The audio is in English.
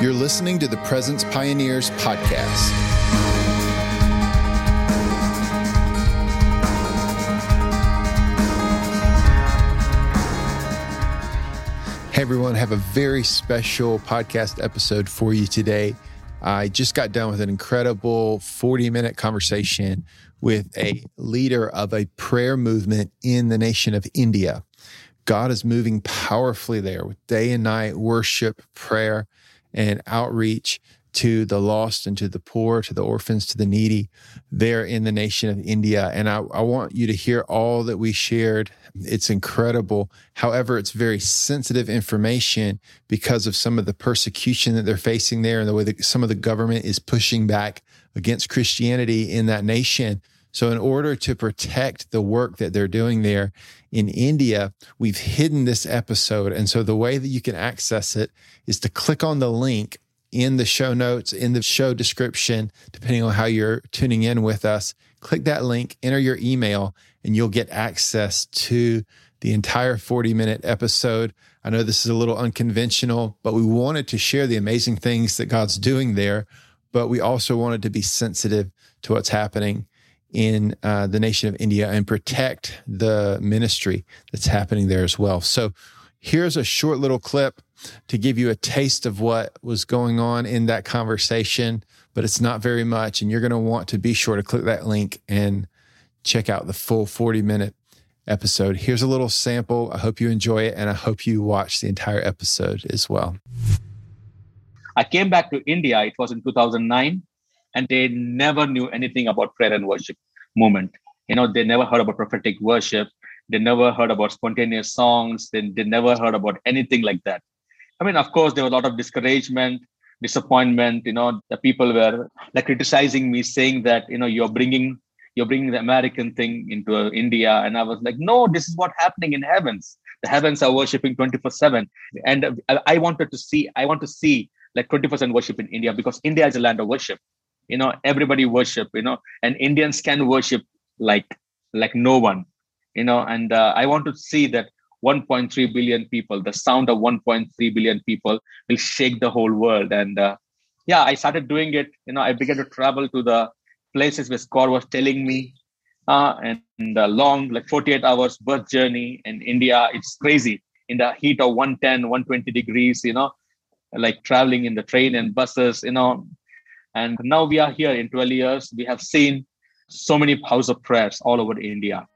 You're listening to the Presence Pioneers podcast. Hey everyone, I have a very special podcast episode for you today. I just got done with an incredible 40 minute conversation with a leader of a prayer movement in the nation of India. God is moving powerfully there with day and night worship, prayer, and outreach to the lost and to the poor, to the orphans, to the needy there in the nation of India. And I, I, want you to hear all that we shared. It's incredible. However, it's very sensitive information because of some of the persecution that they're facing there and the way that some of the government is pushing back against Christianity in that nation. So, in order to protect the work that they're doing there in India, we've hidden this episode. And so, the way that you can access it is to click on the link in the show notes, in the show description, depending on how you're tuning in with us. Click that link, enter your email, and you'll get access to the entire 40 minute episode. I know this is a little unconventional, but we wanted to share the amazing things that God's doing there. But we also wanted to be sensitive to what's happening in uh, the nation of India and protect the ministry that's happening there as well. So here's a short little clip to give you a taste of what was going on in that conversation, but it's not very much. And you're going to want to be sure to click that link and check out the full 40 minute episode. Here's a little sample. I hope you enjoy it and I hope you watch the entire episode as well. I came back to India, it was in 2009 and they never knew anything about prayer and worship movement. You know, they never heard about prophetic worship. They never heard about spontaneous songs. They, they never heard about anything like that. I mean, of course, there was a lot of discouragement, disappointment. You know, the people were like criticizing me, saying that you know you're bringing you're bringing the American thing into uh, India, and I was like, no, this is what's happening in heavens. The heavens are worshiping 24 seven, and I, I wanted to see. I want to see like 20% worship in India because India is a land of worship you know everybody worship you know and indians can worship like like no one you know and uh, i want to see that 1.3 billion people the sound of 1.3 billion people will shake the whole world. And uh, yeah i started doing it you know i began to travel to the places where god was telling me uh, and the long like 48 hours birth journey in india. It's crazy. In the heat of 110 120 degrees you know like traveling in the train and buses you know and now we are here in 12 years. We have seen so many house of prayers all over India.